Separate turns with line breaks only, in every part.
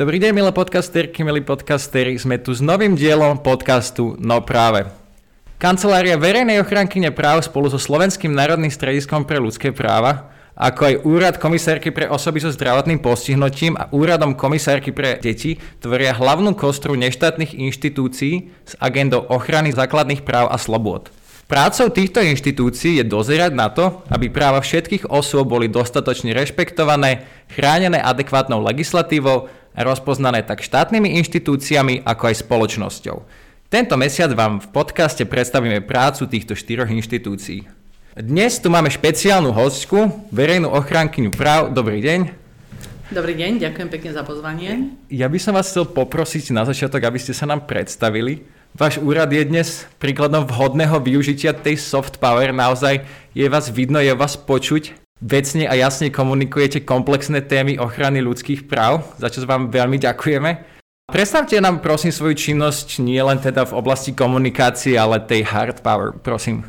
Dobrý deň, milé podcasterky, milí podcasteri. Sme tu s novým dielom podcastu No práve. Kancelária verejnej ochrankyne práv spolu so Slovenským národným strediskom pre ľudské práva, ako aj Úrad komisárky pre osoby so zdravotným postihnutím a Úradom komisárky pre deti tvoria hlavnú kostru neštátnych inštitúcií s agendou ochrany základných práv a slobôd. Prácou týchto inštitúcií je dozerať na to, aby práva všetkých osôb boli dostatočne rešpektované, chránené adekvátnou legislatívou rozpoznané tak štátnymi inštitúciami, ako aj spoločnosťou. Tento mesiac vám v podcaste predstavíme prácu týchto štyroch inštitúcií. Dnes tu máme špeciálnu hostku, verejnú ochránkyňu práv. Dobrý deň.
Dobrý deň, ďakujem pekne za pozvanie.
Ja by som vás chcel poprosiť na začiatok, aby ste sa nám predstavili. Váš úrad je dnes príkladom vhodného využitia tej soft power. Naozaj je vás vidno, je vás počuť vecne a jasne komunikujete komplexné témy ochrany ľudských práv, za čo vám veľmi ďakujeme. Predstavte nám prosím svoju činnosť nie len teda v oblasti komunikácie, ale tej hard power, prosím.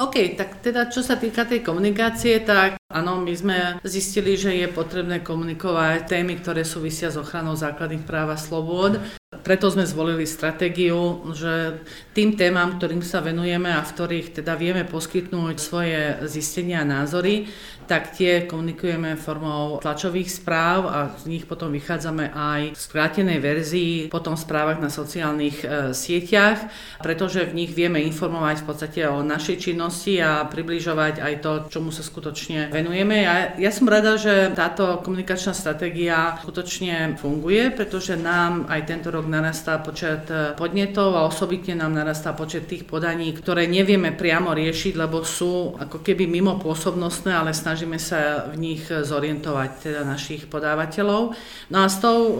OK, tak teda čo sa týka tej komunikácie, tak áno, my sme zistili, že je potrebné komunikovať témy, ktoré súvisia s ochranou základných práv a slobôd. Preto sme zvolili stratégiu, že tým témam, ktorým sa venujeme a v ktorých teda vieme poskytnúť svoje zistenia a názory, tak tie komunikujeme formou tlačových správ a z nich potom vychádzame aj v skrátenej verzii, potom v správach na sociálnych e, sieťach, pretože v nich vieme informovať v podstate o našej činnosti a približovať aj to, čomu sa skutočne venujeme. Ja, ja som rada, že táto komunikačná stratégia skutočne funguje, pretože nám aj tento rok narastá počet e, podnetov a osobitne nám narastá počet tých podaní, ktoré nevieme priamo riešiť, lebo sú ako keby mimo pôsobnostné, ale snažíme snažíme sa v nich zorientovať, teda našich podávateľov. No a s tou e,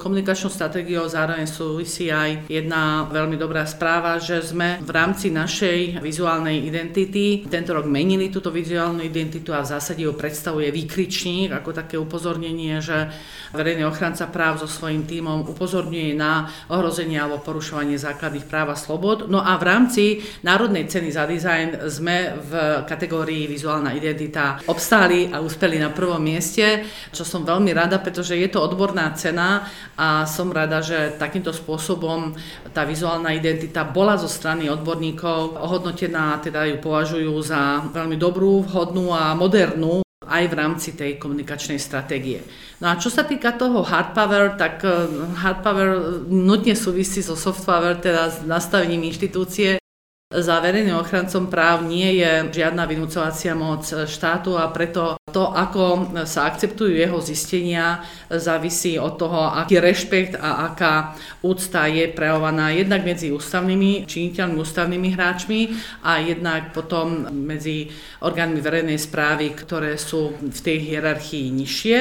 komunikačnou stratégiou zároveň súvisí aj jedna veľmi dobrá správa, že sme v rámci našej vizuálnej identity tento rok menili túto vizuálnu identitu a v zásade ju predstavuje výkričník ako také upozornenie, že verejný ochranca práv so svojím tímom upozorňuje na ohrozenie alebo porušovanie základných práv a slobod. No a v rámci Národnej ceny za dizajn sme v kategórii vizuálna identita obs- obstáli a uspeli na prvom mieste, čo som veľmi rada, pretože je to odborná cena a som rada, že takýmto spôsobom tá vizuálna identita bola zo strany odborníkov ohodnotená, teda ju považujú za veľmi dobrú, vhodnú a modernú aj v rámci tej komunikačnej stratégie. No a čo sa týka toho hard power, tak eh, hard power nutne súvisí so soft power, teda s nastavením inštitúcie. Za verejným ochrancom práv nie je žiadna vynúcovacia moc štátu a preto to, ako sa akceptujú jeho zistenia, závisí od toho, aký rešpekt a aká úcta je prejavovaná jednak medzi ústavnými činiteľmi, ústavnými hráčmi a jednak potom medzi orgánmi verejnej správy, ktoré sú v tej hierarchii nižšie.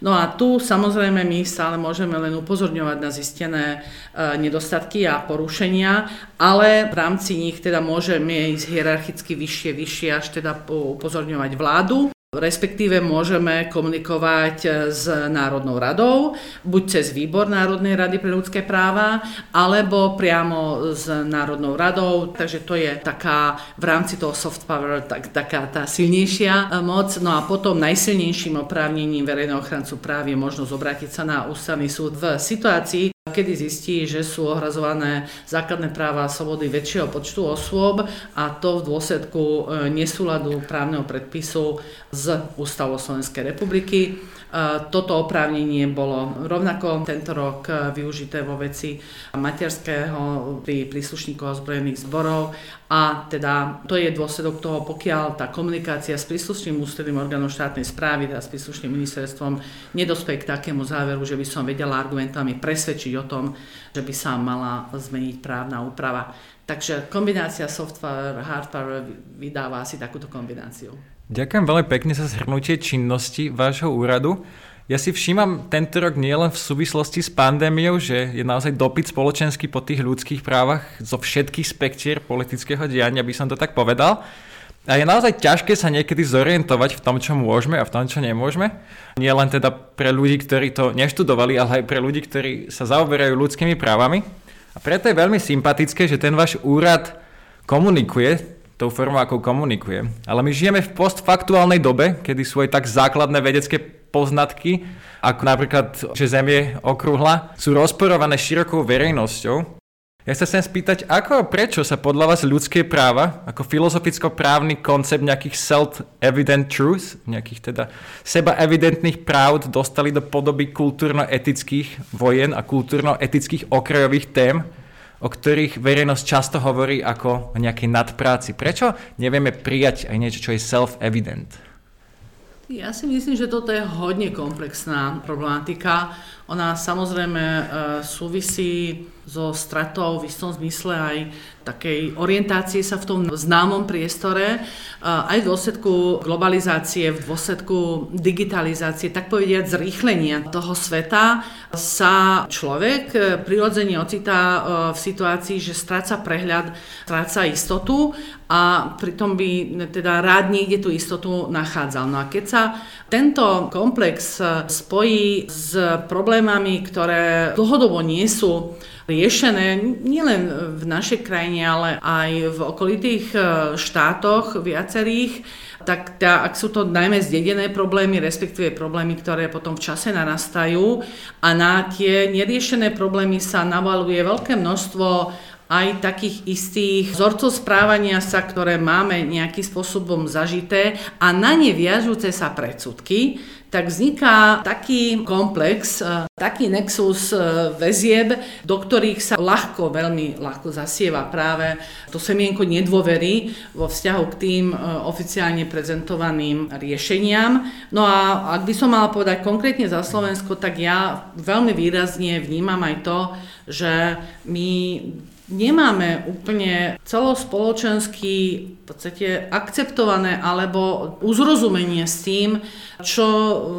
No a tu samozrejme my stále môžeme len upozorňovať na zistené e, nedostatky a porušenia, ale v rámci nich teda môžeme ísť hierarchicky vyššie, vyššie až teda upozorňovať vládu respektíve môžeme komunikovať e, s Národnou radou, buď cez výbor Národnej rady pre ľudské práva, alebo priamo s Národnou radou, takže to je taká v rámci toho soft power tak, taká tá silnejšia e, moc. No a potom najsilnejším oprávnením verejného ochrancu práv je možnosť obrátiť sa na ústavný súd v situácii, kedy zistí, že sú ohrazované základné práva a slobody väčšieho počtu osôb a to v dôsledku e, nesúladu právneho predpisu s Ústavou Slovenskej republiky. Toto oprávnenie bolo rovnako tento rok e, využité vo veci materského pri príslušníkov ozbrojených zborov a teda to je dôsledok toho, pokiaľ tá komunikácia s príslušným ústredným orgánom štátnej správy, teda s príslušným ministerstvom, nedospeje k takému záveru, že by som vedela argumentami presvedčiť o tom, že by sa mala zmeniť právna úprava. Takže kombinácia software, hardware vydáva asi takúto kombináciu.
Ďakujem veľmi pekne za zhrnutie činnosti vášho úradu. Ja si všímam tento rok nielen v súvislosti s pandémiou, že je naozaj dopyt spoločenský po tých ľudských právach zo všetkých spektier politického diania, by som to tak povedal. A je naozaj ťažké sa niekedy zorientovať v tom, čo môžeme a v tom, čo nemôžeme. Nie len teda pre ľudí, ktorí to neštudovali, ale aj pre ľudí, ktorí sa zaoberajú ľudskými právami. A preto je veľmi sympatické, že ten váš úrad komunikuje tou formou, ako komunikuje. Ale my žijeme v postfaktuálnej dobe, kedy sú aj tak základné vedecké poznatky, ako napríklad, že Zem je okrúhla, sú rozporované širokou verejnosťou. Ja sa chcem spýtať, ako prečo sa podľa vás ľudské práva, ako filozoficko-právny koncept nejakých self-evident truth, nejakých teda seba-evidentných práv dostali do podoby kultúrno-etických vojen a kultúrno-etických okrajových tém, o ktorých verejnosť často hovorí ako o nejakej nadpráci. Prečo nevieme prijať aj niečo, čo je self-evident?
Ja si myslím, že toto je hodne komplexná problematika. Ona samozrejme e, súvisí so stratou v istom zmysle aj takej orientácie sa v tom známom priestore, aj v dôsledku globalizácie, v dôsledku digitalizácie, tak povediať zrýchlenia toho sveta, sa človek e, prirodzene ocitá e, v situácii, že stráca prehľad, stráca istotu a pritom by teda rád niekde tú istotu nachádzal. No a keď sa tento komplex e, spojí s problémami, ktoré dlhodobo nie sú riešené nielen v našej krajine, ale aj v okolitých e, štátoch viacerých, tak tá, ak sú to najmä zdedené problémy, respektíve problémy, ktoré potom v čase narastajú a na tie neriešené problémy sa navaluje veľké množstvo aj takých istých vzorcov správania sa, ktoré máme nejakým spôsobom zažité a na ne viažúce sa predsudky, tak vzniká taký komplex, e, taký nexus e, väzieb, do ktorých sa ľahko, veľmi ľahko zasieva práve to semienko nedôvery vo vzťahu k tým e, oficiálne prezentovaným riešeniam. No a ak by som mala povedať konkrétne za Slovensko, tak ja veľmi výrazne vnímam aj to, že my nemáme úplne celospoločensky v podstate akceptované alebo uzrozumenie s tým, čo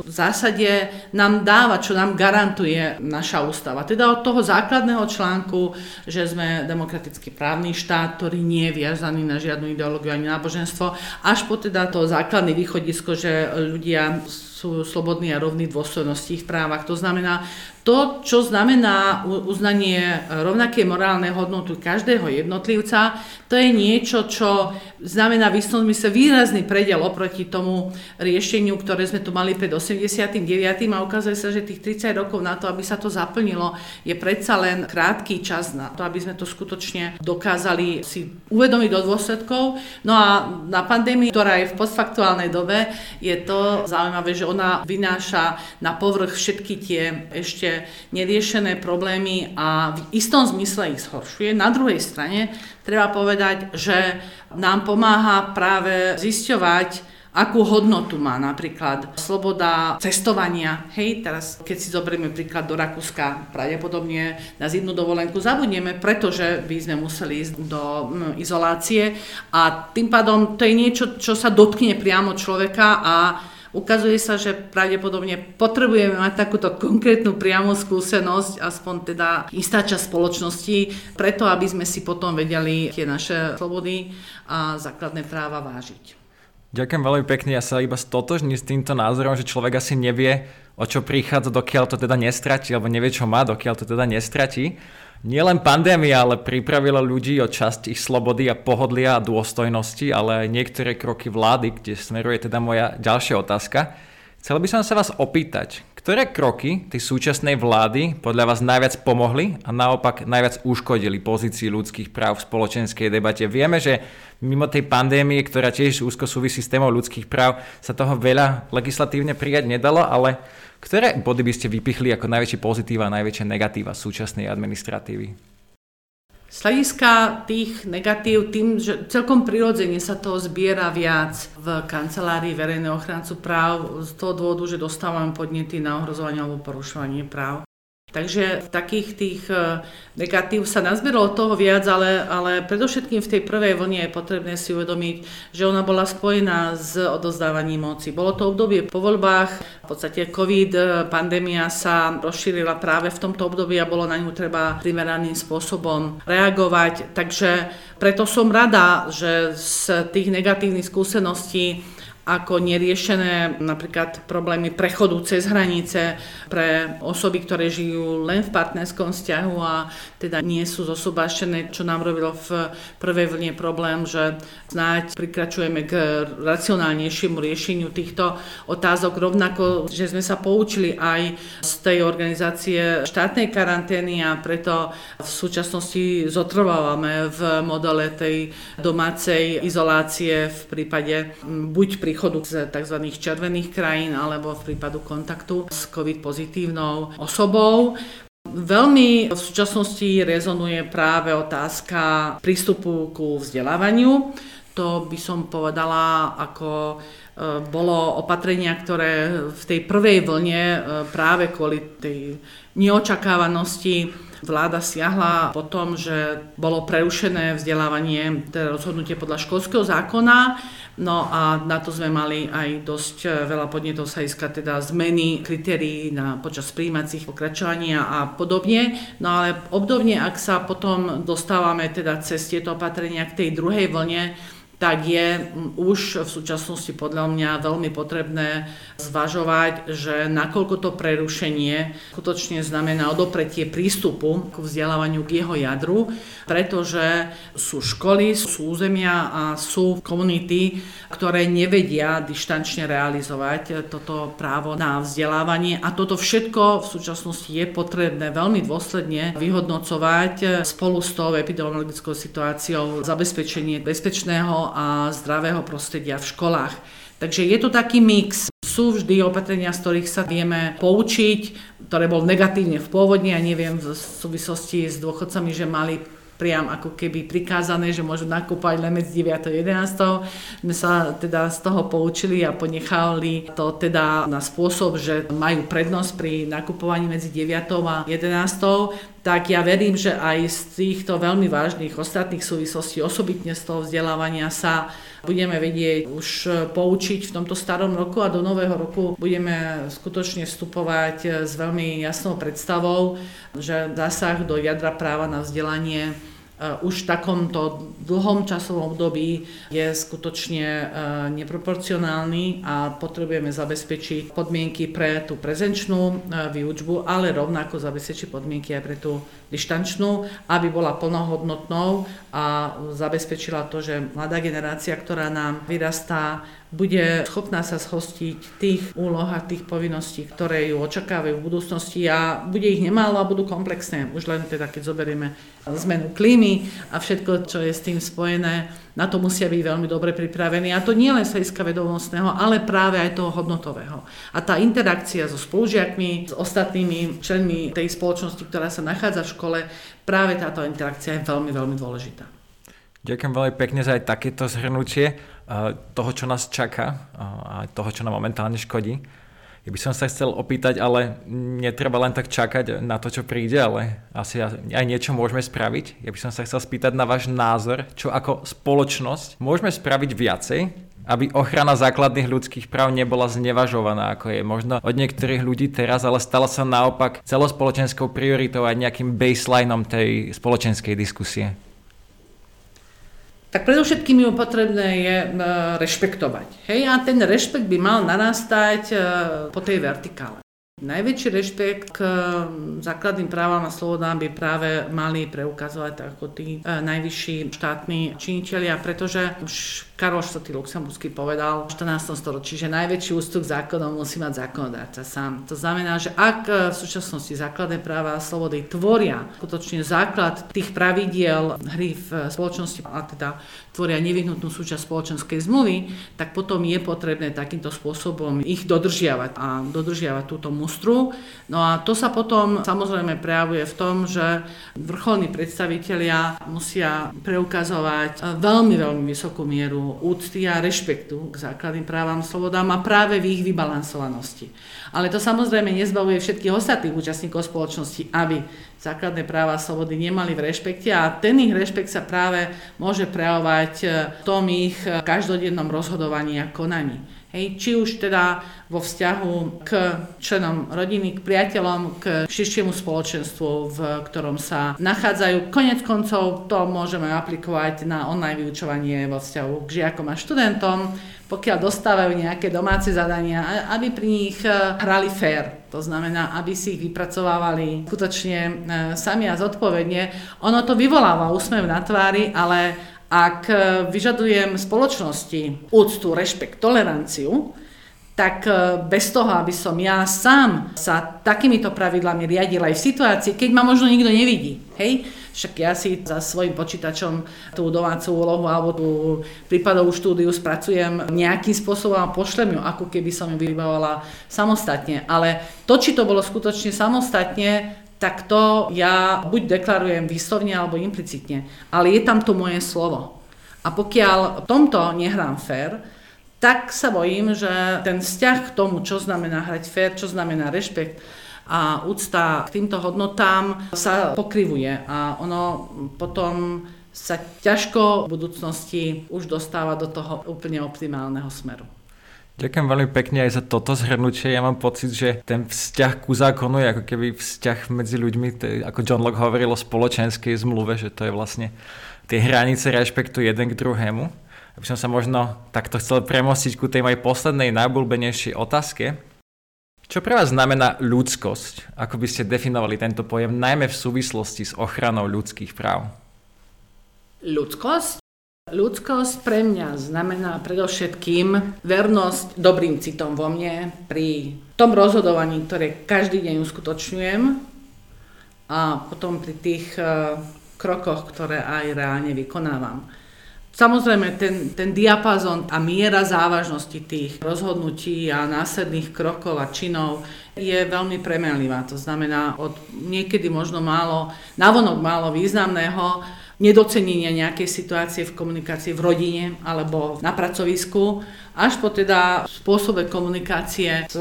v zásade nám dáva, čo nám garantuje naša ústava. Teda od toho základného článku, že sme demokratický právny štát, ktorý nie je viazaný na žiadnu ideológiu ani náboženstvo, až po teda to základné východisko, že ľudia sú slobodní a rovní dôstojnosti ich právach. To znamená, to, čo znamená uznanie rovnakej morálnej hodnoty každého jednotlivca, to je niečo, čo znamená v istom zmysle výrazný predel oproti tomu riešeniu, ktoré sme tu mali pred 89. a ukazuje sa, že tých 30 rokov na to, aby sa to zaplnilo, je predsa len krátky čas na to, aby sme to skutočne dokázali si uvedomiť do dôsledkov. No a na pandémii, ktorá je v postfaktuálnej dobe, je to zaujímavé, že ona vynáša na povrch všetky tie ešte neriešené problémy a v istom zmysle ich zhoršuje. Na druhej strane treba povedať, že nám pomáha práve zisťovať, akú hodnotu má napríklad sloboda cestovania. Hej, teraz keď si zoberieme príklad do Rakúska, pravdepodobne na zimnú dovolenku zabudneme, pretože by sme museli ísť do hm, izolácie a tým pádom to je niečo, čo sa dotkne priamo človeka a Ukazuje sa, že pravdepodobne potrebujeme mať takúto konkrétnu priamu skúsenosť, aspoň teda istá časť spoločnosti, preto aby sme si potom vedeli tie naše slobody a základné práva vážiť.
Ďakujem veľmi pekne, ja sa iba stotožním s týmto názorom, že človek asi nevie, o čo prichádza, dokiaľ to teda nestratí, alebo nevie, čo má, dokiaľ to teda nestratí. Nielen pandémia, ale pripravila ľudí o časť ich slobody a pohodlia a dôstojnosti, ale aj niektoré kroky vlády, kde smeruje teda moja ďalšia otázka. Chcel by som sa vás opýtať, ktoré kroky tej súčasnej vlády podľa vás najviac pomohli a naopak najviac uškodili pozícii ľudských práv v spoločenskej debate? Vieme, že mimo tej pandémie, ktorá tiež úzko súvisí s témou ľudských práv, sa toho veľa legislatívne prijať nedalo, ale ktoré body by ste vypichli ako najväčšie pozitíva a najväčšie negatíva súčasnej administratívy?
Z hľadiska tých negatív, tým, že celkom prirodzene sa toho zbiera viac v kancelárii verejného ochrancu práv z toho dôvodu, že dostávame podnety na ohrozovanie alebo porušovanie práv. Takže takých tých e, negatív sa nazbieralo toho viac, ale, ale predovšetkým v tej prvej vlne je potrebné si uvedomiť, že ona bola spojená s odozdávaním moci. Bolo to obdobie po voľbách, v podstate COVID, e, pandémia sa rozšírila práve v tomto období a bolo na ňu treba primeraným spôsobom reagovať. Takže preto som rada, že z tých negatívnych skúseností ako neriešené napríklad problémy prechodu cez hranice pre osoby, ktoré žijú len v partnerskom vzťahu a teda nie sú zosobášené, čo nám robilo v prvej vlne problém, že snáď prikračujeme k racionálnejšiemu riešeniu týchto otázok, rovnako, že sme sa poučili aj z tej organizácie štátnej karantény a preto v súčasnosti zotrvávame v modele tej domácej izolácie v prípade buď príchodu z tzv. červených krajín alebo v prípadu kontaktu s COVID pozitívnou osobou. Veľmi v súčasnosti rezonuje práve otázka prístupu ku vzdelávaniu. To by som povedala ako e, bolo opatrenia, ktoré v tej prvej vlne e, práve kvôli tej neočakávanosti Vláda siahla po tom, že bolo prerušené vzdelávanie, teda rozhodnutie podľa školského zákona, no a na to sme mali aj dosť eh, veľa podnetov sa iska teda zmeny kritérií na, počas príjímacích pokračovania a podobne. No ale obdobne, ak sa potom dostávame teda cez tieto opatrenia k tej druhej vlne, tak je už v súčasnosti podľa mňa veľmi potrebné zvažovať, že nakoľko to prerušenie skutočne znamená odopretie prístupu k vzdelávaniu k jeho jadru, pretože sú školy, sú územia a sú komunity, ktoré nevedia dištančne realizovať toto právo na vzdelávanie. A toto všetko v súčasnosti je potrebné veľmi dôsledne vyhodnocovať spolu s tou epidemiologickou situáciou zabezpečenie bezpečného a zdravého prostredia v školách. Takže je to taký mix. Sú vždy opatrenia, z ktorých sa vieme poučiť, ktoré bol negatívne v pôvodne, ja neviem, v súvislosti s dôchodcami, že mali priam ako keby prikázané, že môžu nakúpať len medzi 9 a 11. Sme sa teda z toho poučili a ponechali to teda na spôsob, že majú prednosť pri nakupovaní medzi 9 a 11 tak ja verím, že aj z týchto veľmi vážnych ostatných súvislostí, osobitne z toho vzdelávania sa budeme vedieť už poučiť v tomto starom roku a do nového roku budeme skutočne vstupovať s veľmi jasnou predstavou, že zásah do jadra práva na vzdelanie už v takomto dlhom časovom období je skutočne eh, neproporcionálny a potrebujeme zabezpečiť podmienky pre tú prezenčnú eh, výučbu, ale rovnako zabezpečiť podmienky aj pre tú dištančnú, aby bola plnohodnotnou a zabezpečila to, že mladá generácia, ktorá nám vyrastá bude schopná sa zhostiť tých úloh a tých povinností, ktoré ju očakávajú v budúcnosti a bude ich nemálo a budú komplexné. Už len teda, keď zoberieme zmenu klímy a všetko, čo je s tým spojené, na to musia byť veľmi dobre pripravení. A to nie len z hľadiska vedomovostného, ale práve aj toho hodnotového. A tá interakcia so spolužiakmi, s ostatnými členmi tej spoločnosti, ktorá sa nachádza v škole, práve táto interakcia je veľmi, veľmi dôležitá.
Ďakujem veľmi pekne za aj takéto zhrnutie toho, čo nás čaká a toho, čo nám momentálne škodí. Ja by som sa chcel opýtať, ale netreba len tak čakať na to, čo príde, ale asi aj niečo môžeme spraviť. Ja by som sa chcel spýtať na váš názor, čo ako spoločnosť môžeme spraviť viacej, aby ochrana základných ľudských práv nebola znevažovaná, ako je možno od niektorých ľudí teraz, ale stala sa naopak celospoločenskou prioritou a nejakým baselineom tej spoločenskej diskusie.
Tak predovšetkým ju potrebné je e, rešpektovať. Hej? A ten rešpekt by mal narastať e, po tej vertikále. Najväčší rešpekt k základným právam a slobodám by práve mali preukazovať ako tí e, najvyšší štátni činiteľia, pretože už Karol IV. Luxemburský povedal v 14. storočí, že najväčší ústup zákonom musí mať zákonodárca sám. To znamená, že ak v súčasnosti základné práva a slobody tvoria skutočne základ tých pravidiel hry v spoločnosti a teda tvoria nevyhnutnú súčasť spoločenskej zmluvy, tak potom je potrebné takýmto spôsobom ich dodržiavať a dodržiavať túto mustru. No a to sa potom samozrejme prejavuje v tom, že vrcholní predstavitelia musia preukazovať veľmi, veľmi vysokú mieru úcty a rešpektu k základným právam, slobodám a práve v ich vybalansovanosti. Ale to samozrejme nezbavuje všetkých ostatných účastníkov spoločnosti, aby základné práva a slobody nemali v rešpekte a ten ich rešpekt sa práve môže prejavovať v tom ich každodennom rozhodovaní a konaní. Hej, či už teda vo vzťahu k členom rodiny, k priateľom, k širšiemu spoločenstvu, v ktorom sa nachádzajú. Konec koncov to môžeme aplikovať na online vyučovanie vo vzťahu k žiakom a študentom, pokiaľ dostávajú nejaké domáce zadania, aby pri nich e, hrali fair. To znamená, aby si ich vypracovávali skutočne e, sami a zodpovedne. Ono to vyvoláva úsmev na tvári, ale ak e, vyžadujem spoločnosti úctu, rešpekt, toleranciu, tak e, bez toho, aby som ja sám sa takýmito pravidlami riadil aj v situácii, keď ma možno nikto nevidí. Hej? Však ja si za svojim počítačom tú domácu úlohu alebo tú prípadovú štúdiu spracujem nejakým spôsobom a pošlem ju, ako keby som ju vybavovala samostatne. Ale to, či to bolo skutočne samostatne, tak to ja buď deklarujem výslovne alebo implicitne, ale je tam to moje slovo. A pokiaľ tomto nehrám fér, tak sa bojím, že ten vzťah k tomu, čo znamená hrať fér, čo znamená rešpekt a úcta k týmto hodnotám sa pokrivuje a ono potom sa ťažko v budúcnosti už dostáva do toho úplne optimálneho smeru.
Ďakujem veľmi pekne aj za toto zhrnutie. Ja mám pocit, že ten vzťah ku zákonu je ako keby vzťah medzi ľuďmi, je, ako John Locke hovoril o spoločenskej zmluve, že to je vlastne tie hranice rešpektu jeden k druhému. Aby som sa možno takto chcel premostiť ku tej mojej poslednej najobľúbenejšej otázke. Čo pre vás znamená ľudskosť? Ako by ste definovali tento pojem, najmä v súvislosti s ochranou ľudských práv?
Ľudskosť Ľudskosť pre mňa znamená predovšetkým vernosť dobrým citom vo mne pri tom rozhodovaní, ktoré každý deň uskutočňujem a potom pri tých uh, krokoch, ktoré aj reálne vykonávam. Samozrejme, ten, ten diapazon a miera závažnosti tých rozhodnutí a následných krokov a činov je veľmi premenlivá. To znamená, od niekedy možno málo, navonok málo významného, nedocenenia nejakej situácie v komunikácii v rodine alebo na pracovisku, až po teda spôsobe komunikácie s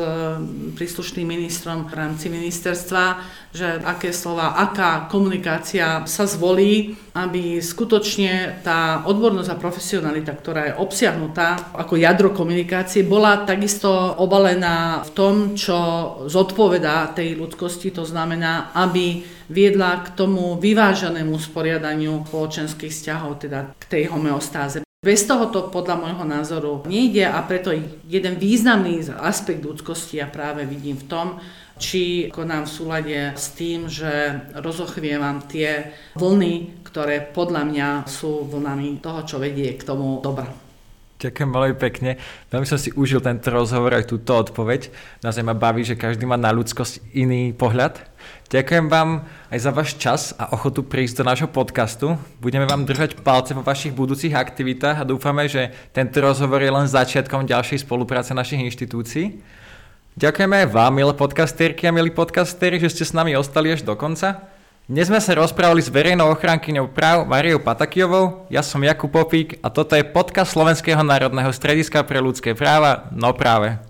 príslušným ministrom v rámci ministerstva, že aké slova, aká komunikácia sa zvolí, aby skutočne tá odbornosť a profesionalita, ktorá je obsiahnutá ako jadro komunikácie, bola takisto obalená v tom, čo zodpovedá tej ľudskosti, to znamená, aby viedla k tomu vyváženému sporiadaniu spoločenských vzťahov, teda k tej homeostáze. Bez toho to podľa môjho názoru nejde a preto jeden významný aspekt ľudskosti ja práve vidím v tom, či konám v súlade s tým, že rozochvievam tie vlny, ktoré podľa mňa sú vlnami toho, čo vedie k tomu dobra.
Ďakujem veľmi pekne. Veľmi som si užil tento rozhovor aj túto odpoveď. Naozaj ma baví, že každý má na ľudskosť iný pohľad. Ďakujem vám aj za váš čas a ochotu prísť do nášho podcastu. Budeme vám držať palce vo vašich budúcich aktivitách a dúfame, že tento rozhovor je len začiatkom ďalšej spolupráce našich inštitúcií. Ďakujeme aj vám, milé podcastérky a milí podcastéri, že ste s nami ostali až do konca. Dnes sme sa rozprávali s verejnou ochránkyňou práv Mariou Patakijovou, ja som Jakub Popík a toto je podcast Slovenského národného strediska pre ľudské práva No práve.